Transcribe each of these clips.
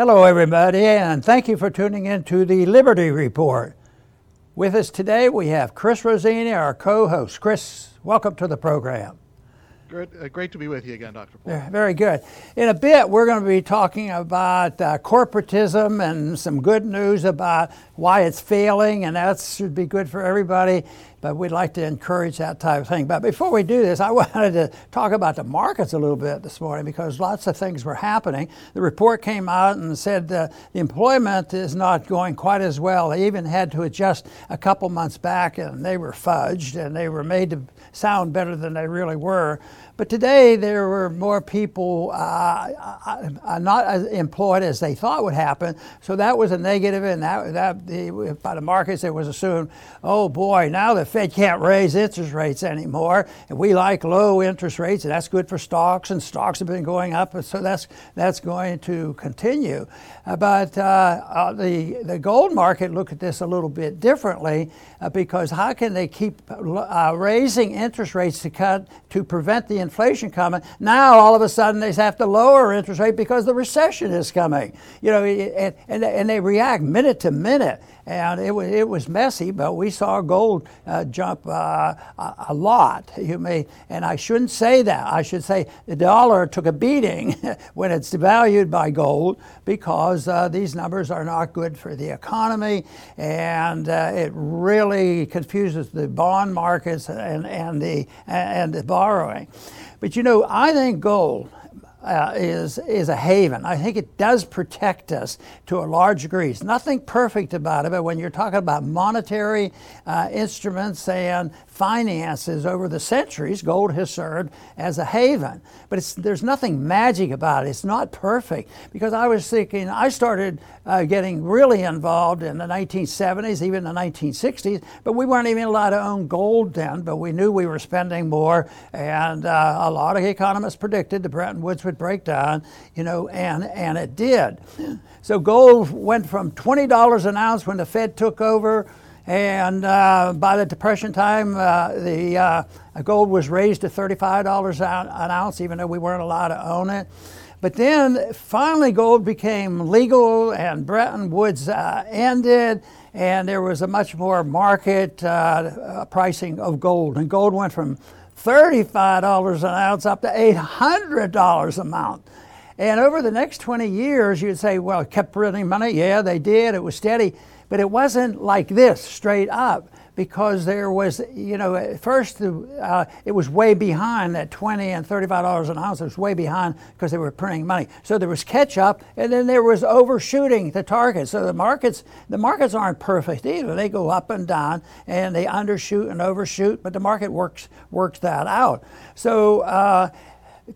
Hello, everybody, and thank you for tuning in to the Liberty Report. With us today, we have Chris Rossini, our co host. Chris, welcome to the program. Great, uh, great to be with you again, Dr. Paul. Very good. In a bit, we're going to be talking about uh, corporatism and some good news about why it's failing, and that should be good for everybody. But we'd like to encourage that type of thing. But before we do this, I wanted to talk about the markets a little bit this morning because lots of things were happening. The report came out and said uh, the employment is not going quite as well. They even had to adjust a couple months back, and they were fudged and they were made to sound better than they really were. But today there were more people uh, uh, uh, not as employed as they thought would happen. So that was a negative, and that, that the, by the markets it was assumed, oh boy, now the Fed can't raise interest rates anymore, and we like low interest rates, and that's good for stocks, and stocks have been going up, and so that's that's going to continue. Uh, but uh, uh, the the gold market looked at this a little bit differently because how can they keep raising interest rates to cut to prevent the inflation coming. Now all of a sudden they have to lower interest rate because the recession is coming. You know, and, and, and they react minute to minute and it was it was messy, but we saw gold uh, jump uh, a, lot. You may, and I shouldn't say that. I should say the dollar took a beating when it's devalued by gold because uh, these numbers are not good for the economy, and uh, it really confuses the bond markets and and the and the borrowing. But you know, I think gold uh, is, is a haven. I think it does protect us to a large degree. It's nothing perfect about it, but when you're talking about monetary uh, instruments and finances over the centuries, gold has served as a haven. But there's nothing magic about it. It's not perfect. Because I was thinking, I started uh, getting really involved in the 1970s, even the 1960s, but we weren't even allowed to own gold then, but we knew we were spending more. And uh, a lot of economists predicted the Bretton Woods would break down, you know, and, and it did. So gold went from $20 an ounce when the Fed took over and uh, by the Depression time, uh, the uh, gold was raised to $35 an ounce, even though we weren't allowed to own it. But then finally, gold became legal, and Bretton Woods uh, ended, and there was a much more market uh, pricing of gold. And gold went from $35 an ounce up to $800 a month. And over the next 20 years, you'd say, well, kept printing money. Yeah, they did. It was steady. But it wasn't like this, straight up, because there was, you know, at first uh, it was way behind that 20 and $35 an ounce. It was way behind because they were printing money. So there was catch up, and then there was overshooting the target. So the markets, the markets aren't perfect either. They go up and down, and they undershoot and overshoot, but the market works works that out. So. Uh,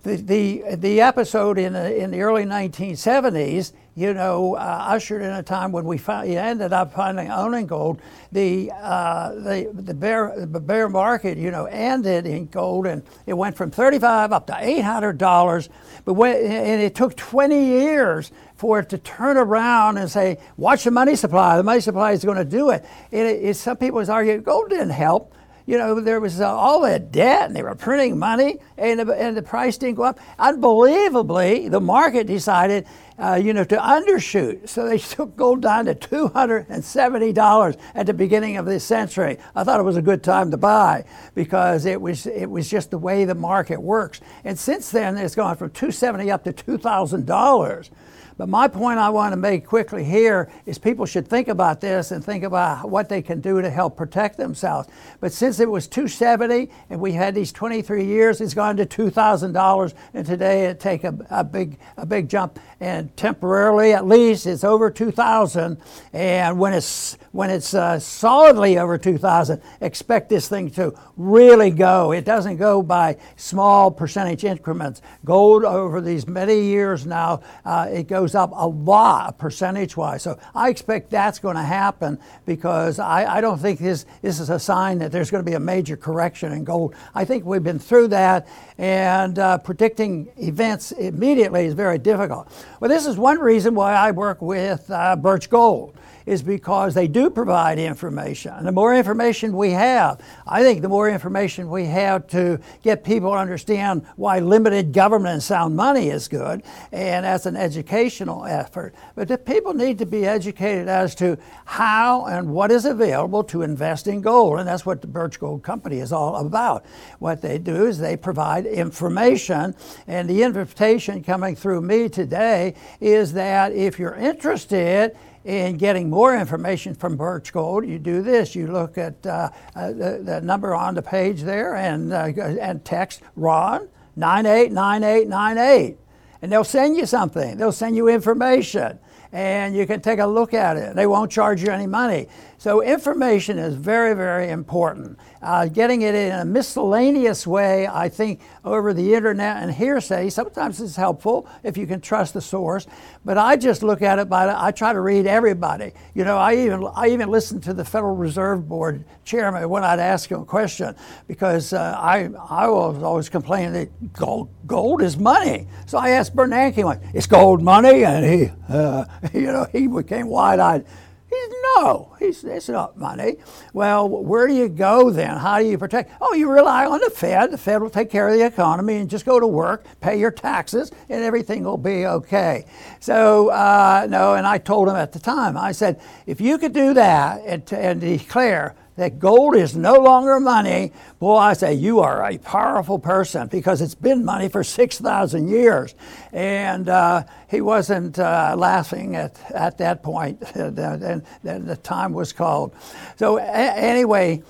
the, the, the episode in the, in the early 1970s, you know, uh, ushered in a time when we ended up finally owning gold. The, uh, the, the, bear, the bear market, you know, ended in gold and it went from 35 up to $800. But when, and it took 20 years for it to turn around and say, watch the money supply. The money supply is going to do it. it, it some people argue gold didn't help you know, there was uh, all that debt and they were printing money and the, and the price didn't go up. Unbelievably, the market decided, uh, you know, to undershoot. So they took gold down to $270 at the beginning of this century. I thought it was a good time to buy because it was, it was just the way the market works. And since then, it's gone from 270 up to $2,000. But my point I want to make quickly here is people should think about this and think about what they can do to help protect themselves. But since it was 270 and we had these 23 years, it's gone to $2,000, and today it take a, a big a big jump. And temporarily, at least, it's over 2,000. And when it's when it's uh, solidly over 2,000, expect this thing to really go. It doesn't go by small percentage increments. Gold over these many years now, uh, it goes goes up a lot percentage wise. So I expect that's going to happen because I, I don't think this, this is a sign that there's going to be a major correction in gold. I think we've been through that, and uh, predicting events immediately is very difficult. Well, this is one reason why I work with uh, Birch Gold is because they do provide information. And the more information we have, I think the more information we have to get people to understand why limited government and sound money is good, and that's an educational effort. But the people need to be educated as to how and what is available to invest in gold, and that's what the Birch Gold Company is all about. What they do is they provide information, and the invitation coming through me today is that if you're interested in getting more information from Birch Gold, you do this. You look at uh, uh, the, the, number on the page there and, uh, and text Ron 989898. And they'll send you something, they'll send you information and you can take a look at it. They won't charge you any money. So, information is very, very important. Uh, getting it in a miscellaneous way, I think, over the internet and hearsay, sometimes is helpful if you can trust the source. But I just look at it by, I try to read everybody. You know, I even, I even listen to the Federal Reserve Board chairman when I'd ask him a question because uh, I, I was always complaining that gold, gold is money. So I asked Bernanke, "Is gold money? And he, uh, you know, he became wide eyed. He said, no, it's not money. Well, where do you go then? How do you protect? Oh, you rely on the Fed. The Fed will take care of the economy and just go to work, pay your taxes, and everything will be okay. So, uh, no, and I told him at the time, I said, if you could do that and, and declare that gold is no longer money, boy, I say you are a powerful person because it's been money for 6,000 years. And uh, he wasn't uh, laughing at, at that point. and the time was called. So, a- anyway,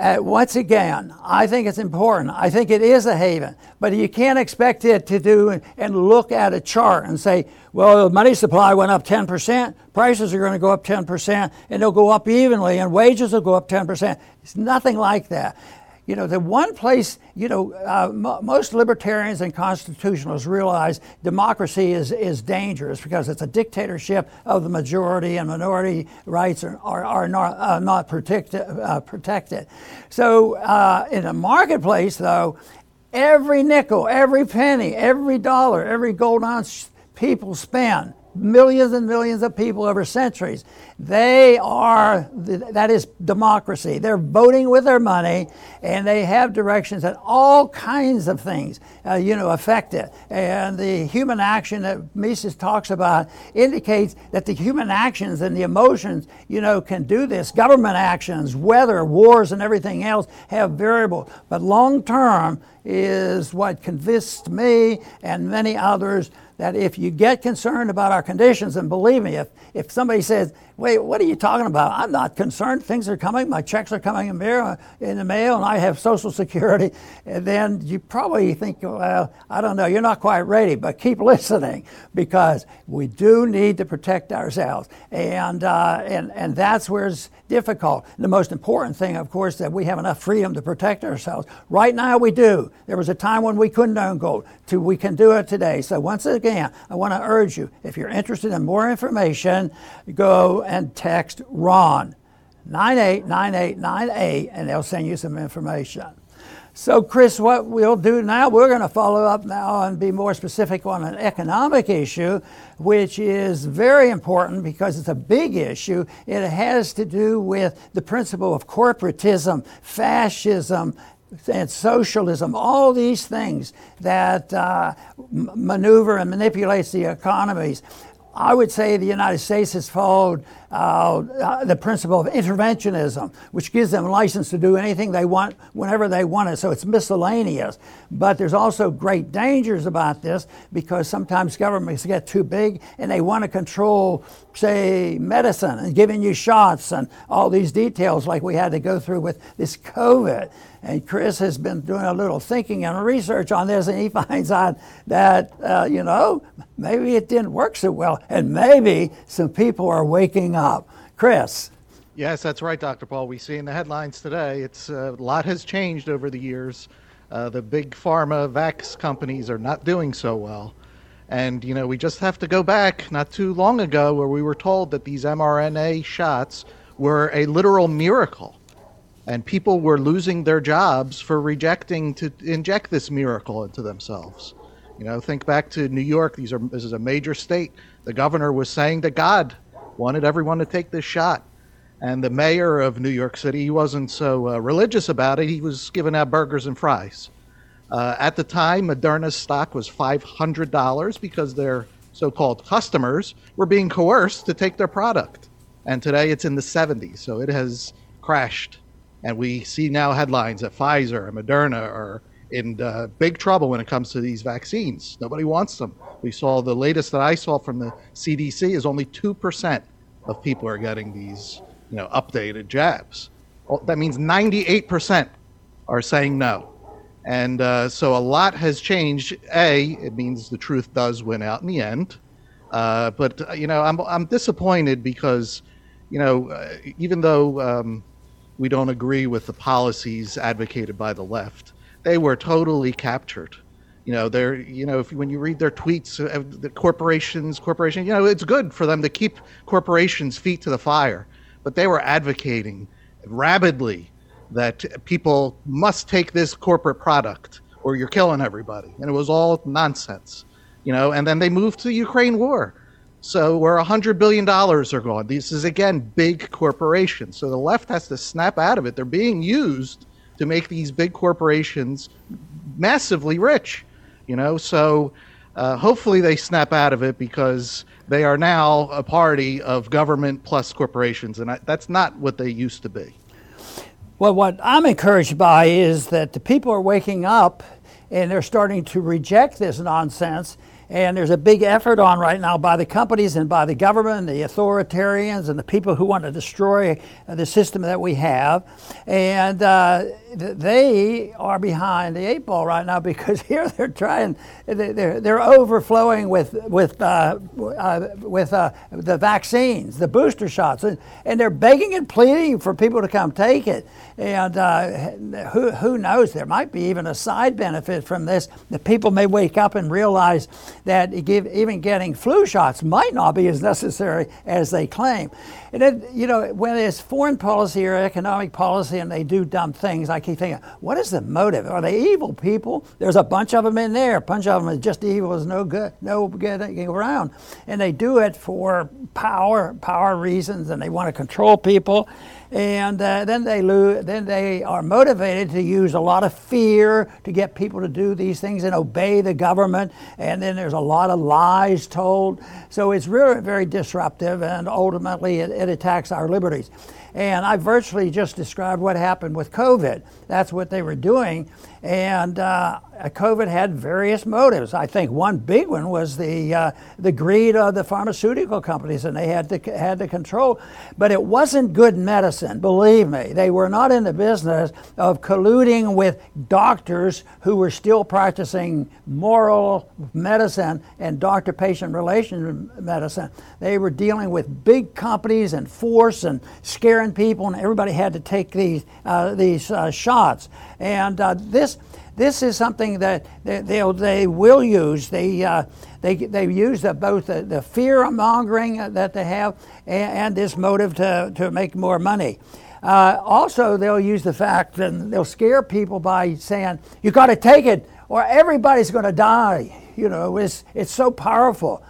uh, once again, I think it's important. I think it is a haven, but you can't expect it to do and look at a chart and say, well, the money supply went up 10%, prices are going to go up 10%, and they'll go up evenly, and wages will go up 10%. It's nothing like that. You know, the one place, you know, uh, most libertarians and constitutionalists realize democracy is, is dangerous because it's a dictatorship of the majority and minority rights are, are, are not, uh, not protect, uh, protected. So uh, in a marketplace, though, every nickel, every penny, every dollar, every gold ounce people spend millions and millions of people over centuries. They are, that is democracy. They're voting with their money and they have directions that all kinds of things, uh, you know, affect it. And the human action that Mises talks about indicates that the human actions and the emotions, you know, can do this. Government actions, weather, wars, and everything else have variable. But long term is what convinced me and many others that if you get concerned about our conditions, and believe me, if, if somebody says, wait, what are you talking about? I'm not concerned. Things are coming. My checks are coming in, mail, in the mail, and I have Social Security. And then you probably think, well, I don't know, you're not quite ready, but keep listening because we do need to protect ourselves. And, uh, and, and that's where it's difficult. The most important thing, of course, that we have enough freedom to protect ourselves. Right now, we do. There was a time when we couldn't own gold. We can do it today. So once again, I want to urge you if you're interested in more information, go and text Ron 989898 and they'll send you some information. So, Chris, what we'll do now, we're going to follow up now and be more specific on an economic issue, which is very important because it's a big issue. It has to do with the principle of corporatism, fascism, and socialism, all these things that uh, maneuver and manipulates the economies. I would say the United States has followed uh, uh, the principle of interventionism, which gives them license to do anything they want whenever they want it. So it's miscellaneous. But there's also great dangers about this because sometimes governments get too big and they want to control, say, medicine and giving you shots and all these details like we had to go through with this COVID. And Chris has been doing a little thinking and research on this, and he finds out that, uh, you know, maybe it didn't work so well, and maybe some people are waking up. Chris. Yes, that's right, Dr. Paul. We see in the headlines today, it's uh, a lot has changed over the years. Uh, the big pharma vax companies are not doing so well. And, you know, we just have to go back not too long ago where we were told that these mRNA shots were a literal miracle and people were losing their jobs for rejecting to inject this miracle into themselves. You know, think back to New York. These are this is a major state. The governor was saying that God wanted everyone to take this shot. And the mayor of New York City, he wasn't so uh, religious about it. He was giving out burgers and fries. Uh, at the time, Moderna's stock was $500 because their so called customers were being coerced to take their product. And today it's in the 70s. So it has crashed. And we see now headlines that Pfizer and Moderna are in uh, big trouble when it comes to these vaccines. Nobody wants them. We saw the latest that I saw from the CDC is only 2% of people are getting these you know, updated jabs. Well, that means 98% are saying no. And uh, so a lot has changed. A, it means the truth does win out in the end. Uh, but uh, you know, I'm I'm disappointed because, you know, uh, even though um, we don't agree with the policies advocated by the left, they were totally captured. You know, they're you know, if when you read their tweets, uh, the corporations, corporation, you know, it's good for them to keep corporations' feet to the fire, but they were advocating rabidly that people must take this corporate product or you're killing everybody. And it was all nonsense, you know. And then they moved to the Ukraine war. So where a $100 billion are gone. This is, again, big corporations. So the left has to snap out of it. They're being used to make these big corporations massively rich, you know. So uh, hopefully they snap out of it because they are now a party of government plus corporations. And I, that's not what they used to be. Well, what I'm encouraged by is that the people are waking up and they're starting to reject this nonsense and there's a big effort on right now by the companies and by the government, and the authoritarians, and the people who want to destroy the system that we have. And uh, they are behind the eight ball right now because here they're trying, they're, they're overflowing with, with, uh, uh, with uh, the vaccines, the booster shots, and, and they're begging and pleading for people to come take it. And uh, who, who knows, there might be even a side benefit from this. The people may wake up and realize that even getting flu shots might not be as necessary as they claim. And then, you know, when it's foreign policy or economic policy and they do dumb things, I keep thinking, what is the motive? Are they evil people? There's a bunch of them in there. A bunch of them is just evil as no good, no getting around. And they do it for power, power reasons, and they want to control people and uh, then they then they are motivated to use a lot of fear to get people to do these things and obey the government and then there's a lot of lies told so it's really very disruptive and ultimately it, it attacks our liberties and I virtually just described what happened with COVID. That's what they were doing. And uh, COVID had various motives. I think one big one was the, uh, the greed of the pharmaceutical companies, and they had to, had to control. But it wasn't good medicine, believe me. They were not in the business of colluding with doctors who were still practicing moral medicine and doctor patient relation medicine. They were dealing with big companies and force and scaring people, and everybody had to take these uh, these uh, shots. And uh, this this is something that they, they, will use. They, uh, they, they use the, both the, the fear mongering that they have and, and, this motive to, to make more money. Uh, also, they'll use the fact and they'll scare people by saying, you got to take it or everybody's going to die. You know, it's, it's so powerful.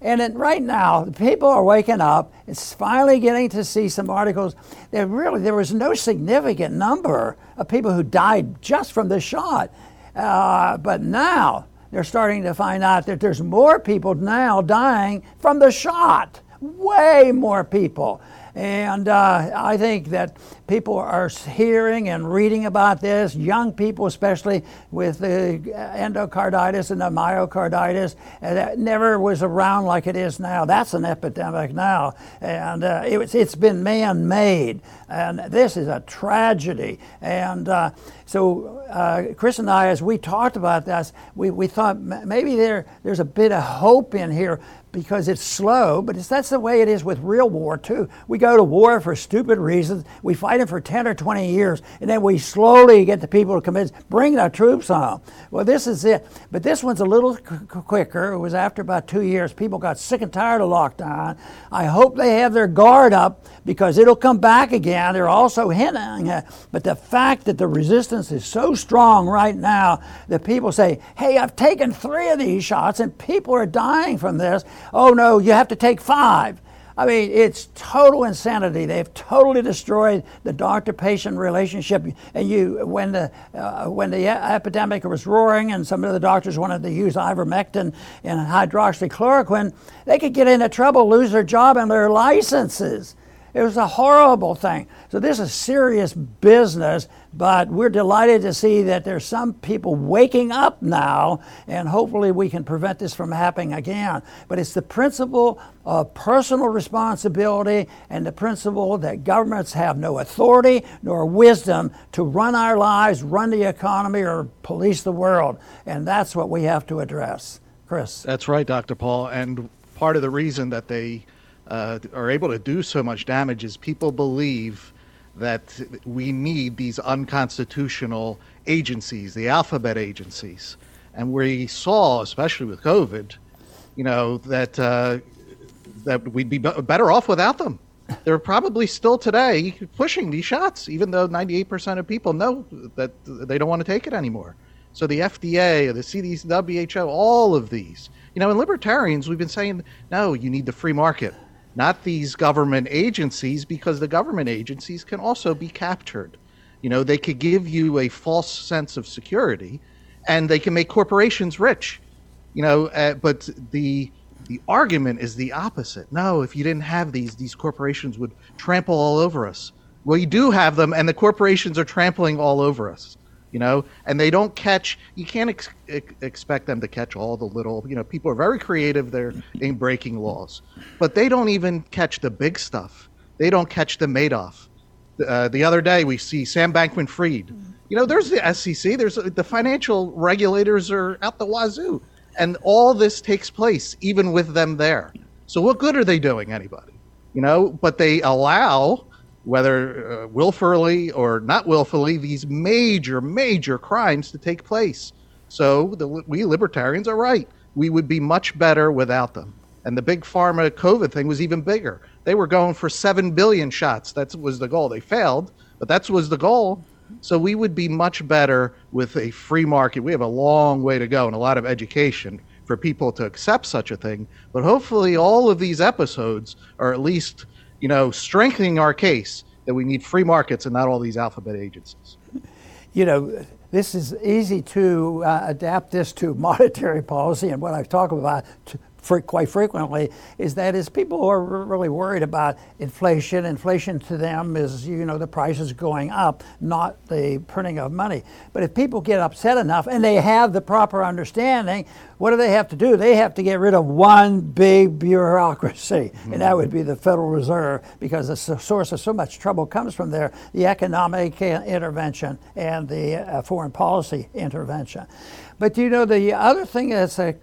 And it, right now, people are waking up. It's finally getting to see some articles that really there was no significant number of people who died just from the shot. Uh, but now they're starting to find out that there's more people now dying from the shot. Way more people. And uh, I think that people are hearing and reading about this, young people especially with the endocarditis and the myocarditis. that never was around like it is now. That's an epidemic now. And uh, it, has been man made. And this is a tragedy. And uh, so, uh, Chris and I, as we talked about this, we, we thought maybe there, there's a bit of hope in here because it's slow, but it's, that's the way it is with real war too. We go to war for stupid reasons. We fight it for 10 or 20 years, and then we slowly get the people to commit, bring the troops home. Well, this is it. But this one's a little quicker. It was after about two years. People got sick and tired of lockdown. I hope they have their guard up because it'll come back again. They're also hinting at, but the fact that the resistance is so strong right now that people say, hey, I've taken three of these shots and people are dying from this. Oh no, you have to take five. I mean, it's total insanity. They've totally destroyed the doctor-patient relationship. And you, when the uh, when the epidemic was roaring, and some of the doctors wanted to use ivermectin and hydroxychloroquine, they could get into trouble, lose their job and their licenses. It was a horrible thing. So this is serious business, but we're delighted to see that there's some people waking up now, and hopefully we can prevent this from happening again. But it's the principle of personal responsibility and the principle that governments have no authority nor wisdom to run our lives, run the economy, or police the world. And that's what we have to address. Chris. That's right, Dr. Paul. And part of the reason that they uh, are able to do so much damage is people believe that we need these unconstitutional agencies, the alphabet agencies. And we saw, especially with COVID, you know, that, uh, that we'd be better off without them. They're probably still today pushing these shots, even though 98% of people know that they don't want to take it anymore. So the FDA, the CDC, WHO, all of these. You know, in libertarians, we've been saying, no, you need the free market not these government agencies, because the government agencies can also be captured. You know, they could give you a false sense of security, and they can make corporations rich. You know, uh, but the the argument is the opposite. No, if you didn't have these, these corporations would trample all over us. Well, you do have them, and the corporations are trampling all over us you know? And they don't catch you can't ex- ex- expect them to catch all the little you know people are very creative they're in breaking laws. But they don't even catch the big stuff. They don't catch the madoff. Uh, the other day we see sam bankman fried you know there's the sec there's the financial regulators are out the wazoo. And all this takes place even with them there. So what good are they doing anybody? You know but they allow whether uh, willfully or not willfully, these major, major crimes to take place. So the, we libertarians are right. We would be much better without them. And the big pharma COVID thing was even bigger. They were going for 7 billion shots. That was the goal. They failed, but that was the goal. So we would be much better with a free market. We have a long way to go and a lot of education for people to accept such a thing. But hopefully, all of these episodes are at least you know, strengthening our case that we need free markets and not all these alphabet agencies. You know, this is easy to uh, adapt this to monetary policy and what I've talked about quite frequently is that is people who are really worried about inflation. Inflation to them is you know the prices going up, not the printing of money. But if people get upset enough and they have the proper understanding, what do they have to do? They have to get rid of one big bureaucracy, mm-hmm. and that would be the Federal Reserve, because the source of so much trouble comes from there: the economic intervention and the uh, foreign policy intervention. But you know the other thing that's a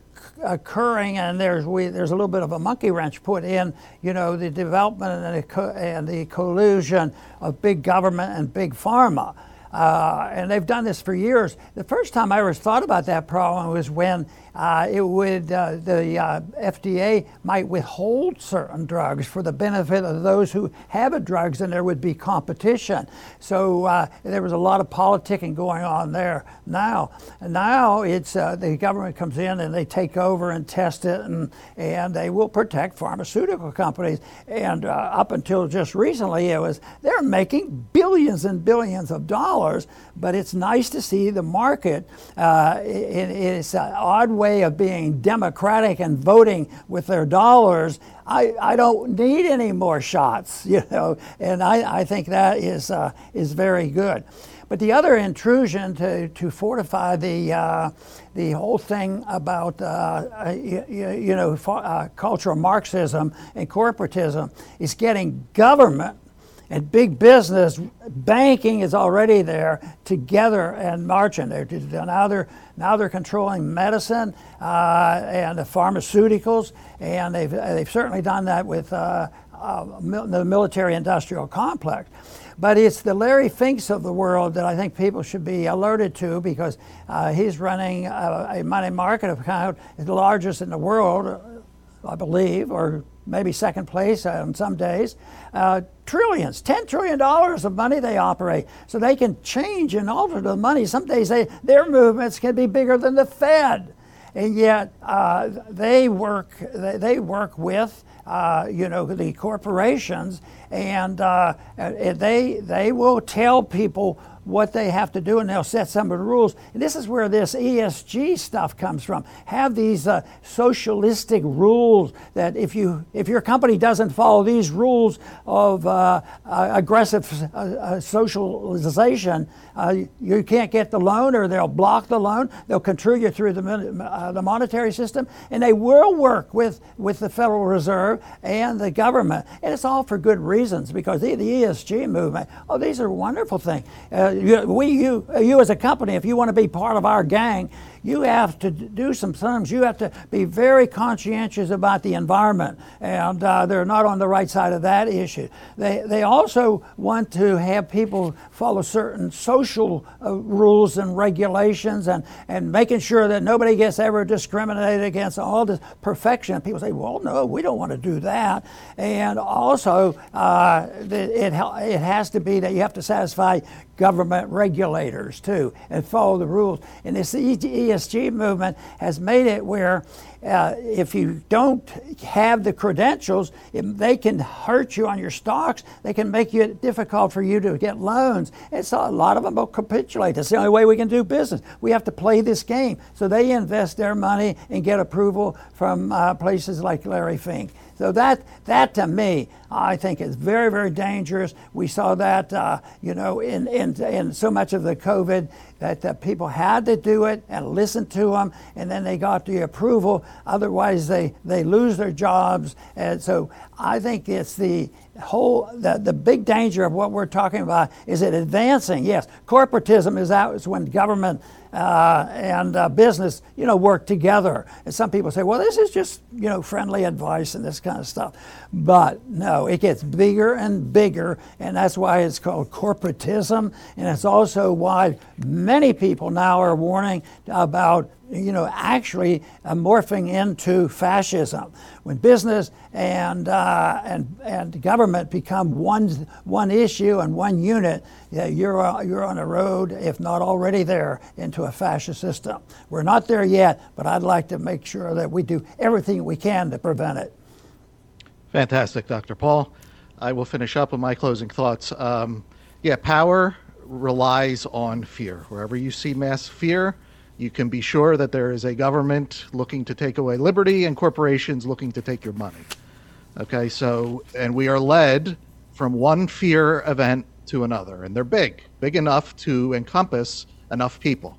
occurring, and there's we, there's a little bit of a monkey wrench put in. You know, the development and the, co- and the collusion of big government and big pharma. Uh, and they've done this for years. The first time I ever thought about that problem was when uh, it would uh, the uh, FDA might withhold certain drugs for the benefit of those who have the drugs, and there would be competition. So uh, there was a lot of politicking going on there. Now, now it's uh, the government comes in and they take over and test it, and and they will protect pharmaceutical companies. And uh, up until just recently, it was they're making billions and billions of dollars. But it's nice to see the market in, in its odd way way of being democratic and voting with their dollars, I, I don't need any more shots, you know, and I, I think that is, uh, is very good. But the other intrusion to, to fortify the, uh, the whole thing about, uh, you, you, know, uh, cultural Marxism and corporatism is getting government and big business, banking is already there together and marching. They're, now, they're, now they're controlling medicine uh, and the pharmaceuticals, and they've, they've certainly done that with uh, uh, the military industrial complex. But it's the Larry Finks of the world that I think people should be alerted to because uh, he's running a, a money market account, the largest in the world, I believe, or maybe second place on some days. Uh, trillions, $10 trillion of money they operate. So they can change and alter the money. Some days they, their movements can be bigger than the Fed. and yet uh, they work they, they work with uh, you know the corporations, and uh, they they will tell people what they have to do and they'll set some of the rules. And this is where this ESG stuff comes from. Have these uh, socialistic rules that if you if your company doesn't follow these rules of uh, uh, aggressive uh, uh, socialization, uh, you can't get the loan or they'll block the loan. They'll control you through the, the monetary system and they will work with, with the Federal Reserve and the government. And it's all for good reasons because the, the ESG movement, oh, these are wonderful things you, we, you, you as a company, if you want to be part of our gang, you have to do some things. You have to be very conscientious about the environment, and uh, they're not on the right side of that issue. They, they also want to have people follow certain social uh, rules and regulations and, and making sure that nobody gets ever discriminated against, all this perfection. People say, well, no, we don't want to do that. And also, uh, it, it has to be that you have to satisfy government regulators too and follow the rules. And this ESG movement has made it where uh, if you don't have the credentials, it, they can hurt you on your stocks. They can make it difficult for you to get loans. It's a lot of them will capitulate. That's the only way we can do business. We have to play this game. So they invest their money and get approval from uh, places like Larry Fink. So that, that to me, I think is very, very dangerous. We saw that, uh, you know, in, in, in so much of the COVID that uh, people had to do it and listen to them, and then they got the approval. Otherwise, they, they lose their jobs. And so I think it's the whole the, the big danger of what we're talking about is it advancing yes corporatism is out is when government uh, and uh, business, you know, work together. And some people say, well, this is just, you know, friendly advice and this kind of stuff. But no, it gets bigger and bigger, and that's why it's called corporatism. And it's also why many people now are warning about you know, actually uh, morphing into fascism. When business and, uh, and, and government become one, one issue and one unit, yeah, you're, uh, you're on a road, if not already there, into a fascist system. We're not there yet, but I'd like to make sure that we do everything we can to prevent it. Fantastic, Dr. Paul. I will finish up with my closing thoughts. Um, yeah, power relies on fear. Wherever you see mass fear, you can be sure that there is a government looking to take away liberty and corporations looking to take your money. Okay, so, and we are led from one fear event to another, and they're big, big enough to encompass enough people.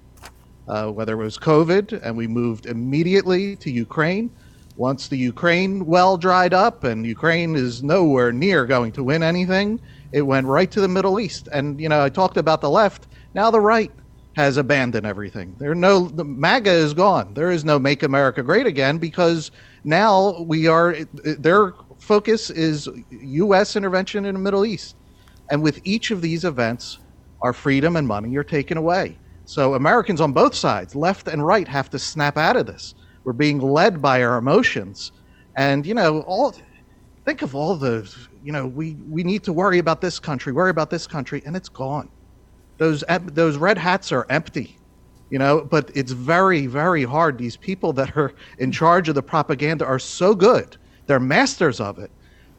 Uh, whether it was COVID, and we moved immediately to Ukraine. Once the Ukraine well dried up, and Ukraine is nowhere near going to win anything, it went right to the Middle East. And, you know, I talked about the left, now the right has abandoned everything. There no the MAGA is gone. There is no Make America Great Again because now we are their focus is U.S. intervention in the Middle East, and with each of these events, our freedom and money are taken away. So Americans on both sides, left and right, have to snap out of this. We're being led by our emotions, and you know all. Think of all the you know we we need to worry about this country, worry about this country, and it's gone those those red hats are empty you know but it's very very hard. These people that are in charge of the propaganda are so good. They're masters of it.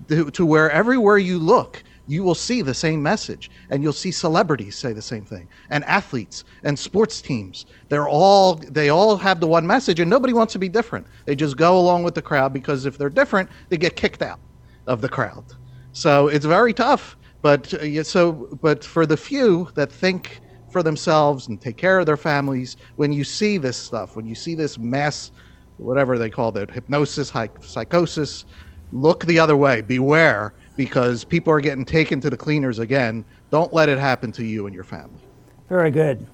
To, to where everywhere you look you will see the same message and you'll see celebrities say the same thing and athletes and sports teams. They're all they all have the one message and nobody wants to be different. They just go along with the crowd because if they're different they get kicked out of the crowd. So it's very tough but uh, so, but for the few that think for themselves and take care of their families, when you see this stuff, when you see this mess, whatever they call it, hypnosis, psychosis, look the other way. Beware, because people are getting taken to the cleaners again. Don't let it happen to you and your family. Very good.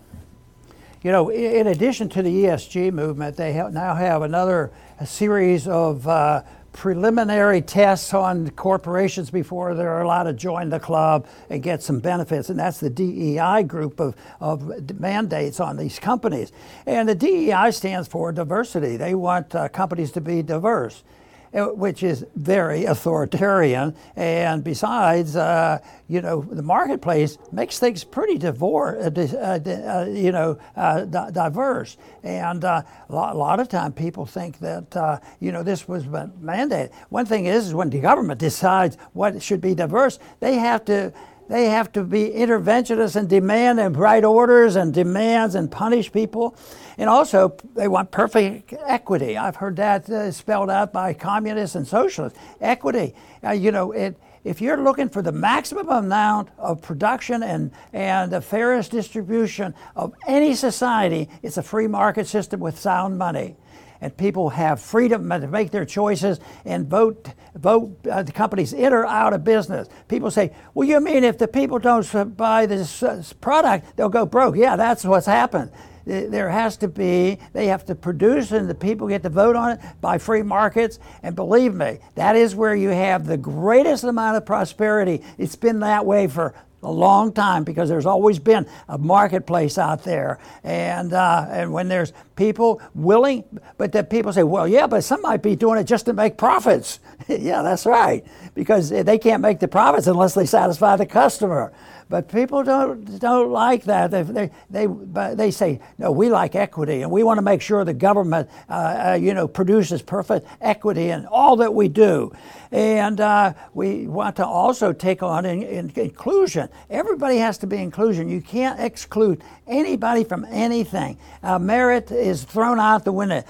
You know, in addition to the ESG movement, they now have another series of uh, preliminary tests on corporations before they're allowed to join the club and get some benefits. And that's the DEI group of, of mandates on these companies. And the DEI stands for diversity. They want uh, companies to be diverse. Uh, which is very authoritarian. And besides, uh, you know, the marketplace makes things pretty divorce, uh, uh, uh, you know, di- diverse. And a lot, a, lot, of time people think that, you know, this was mandated. One thing is, is when the government decides what should be diverse, they have to they have to be interventionists and demand and write orders and demands and punish people. And also, they want perfect equity. I've heard that uh, spelled out by communists and socialists. Equity. Uh, you know, it, if you're looking for the maximum amount of production and, and the fairest distribution of any society, it's a free market system with sound money and people have freedom to make their choices and vote vote uh, the companies in or out of business. People say, "Well, you mean if the people don't buy this uh, product, they'll go broke?" Yeah, that's what's happened. There has to be, they have to produce, and the people get to vote on it by free markets. And believe me, that is where you have the greatest amount of prosperity. It's been that way for a long time because there's always been a marketplace out there. And, uh, and when there's people willing, but that people say, well, yeah, but some might be doing it just to make profits. yeah, that's right, because they can't make the profits unless they satisfy the customer. But people don't don't like that. They they they, they say no. We like equity, and we want to make sure the government, uh, uh, you know, produces perfect equity in all that we do, and uh, we want to also take on in, in inclusion. Everybody has to be inclusion. You can't exclude anybody from anything. Uh, merit is thrown out the window.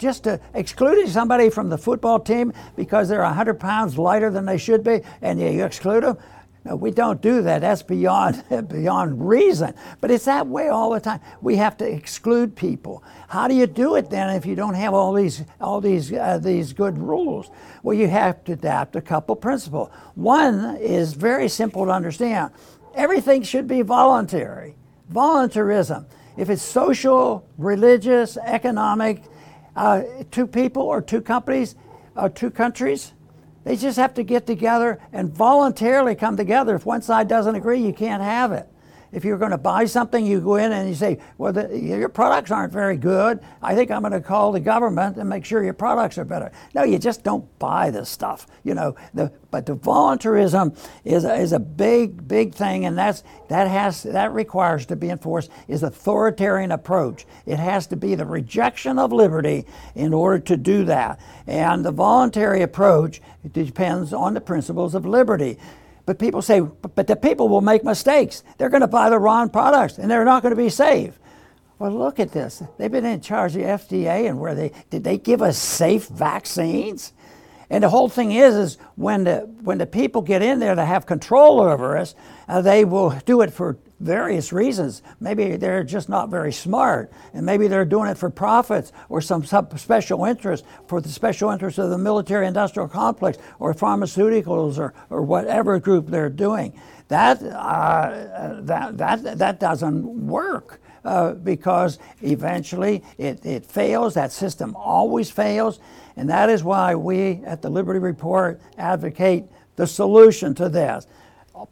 Just excluding somebody from the football team because they're 100 pounds lighter than they should be, and you exclude them no, we don't do that. That's beyond beyond reason. But it's that way all the time. We have to exclude people. How do you do it then if you don't have all these all these uh, these good rules? Well, you have to adapt a couple principles. One is very simple to understand. Everything should be voluntary. Voluntarism. If it's social, religious, economic, uh, two people or two companies or two countries, they just have to get together and voluntarily come together. If one side doesn't agree, you can't have it. If you're going to buy something, you go in and you say, Well, the, your products aren't very good. I think I'm going to call the government and make sure your products are better. No, you just don't buy this stuff. You know, the, but the voluntarism is a, is a big, big thing, and that's, that, has, that requires to be enforced is authoritarian approach. It has to be the rejection of liberty in order to do that. And the voluntary approach depends on the principles of liberty. But people say, but the people will make mistakes. They're going to buy the wrong products and they're not going to be safe. Well, look at this. They've been in charge of the FDA and where they did they give us safe vaccines? And the whole thing is, is when the when the people get in there to have control over us, uh, they will do it for various reasons. Maybe they're just not very smart, and maybe they're doing it for profits or some special interest for the special interest of the military industrial complex or pharmaceuticals or, or whatever group they're doing. That, uh, that, that, that doesn't work. Uh, because eventually it, it fails. That system always fails. And that is why we at the Liberty Report advocate the solution to this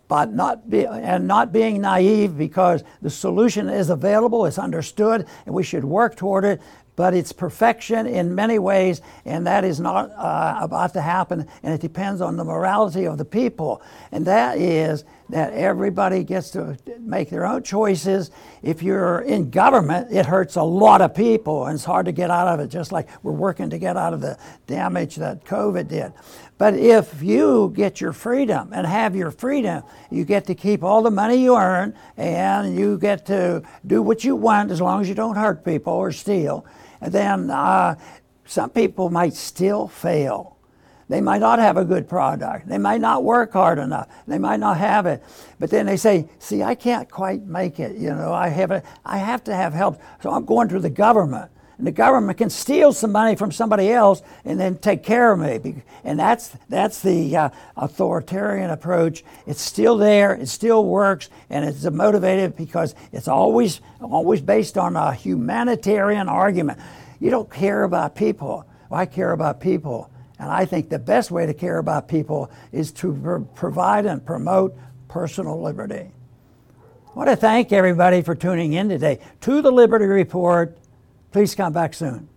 but not be, and not being naive because the solution is available, it's understood, and we should work toward it. But it's perfection in many ways, and that is not uh, about to happen. And it depends on the morality of the people, and that is that everybody gets to make their own choices. If you're in government, it hurts a lot of people, and it's hard to get out of it. Just like we're working to get out of the damage that COVID did. But if you get your freedom and have your freedom, you get to keep all the money you earn and you get to do what you want as long as you don't hurt people or steal. And then uh, some people might still fail. They might not have a good product. They might not work hard enough. They might not have it. But then they say, see, I can't quite make it. You know, I have, a, I have to have help. So I'm going to the government and the government can steal some money from somebody else and then take care of me. And that's, that's the uh, authoritarian approach. It's still there, it still works, and it's motivated because it's always, always based on a humanitarian argument. You don't care about people. Well, I care about people. And I think the best way to care about people is to provide and promote personal liberty. I want to thank everybody for tuning in today to the Liberty Report. Please come back soon.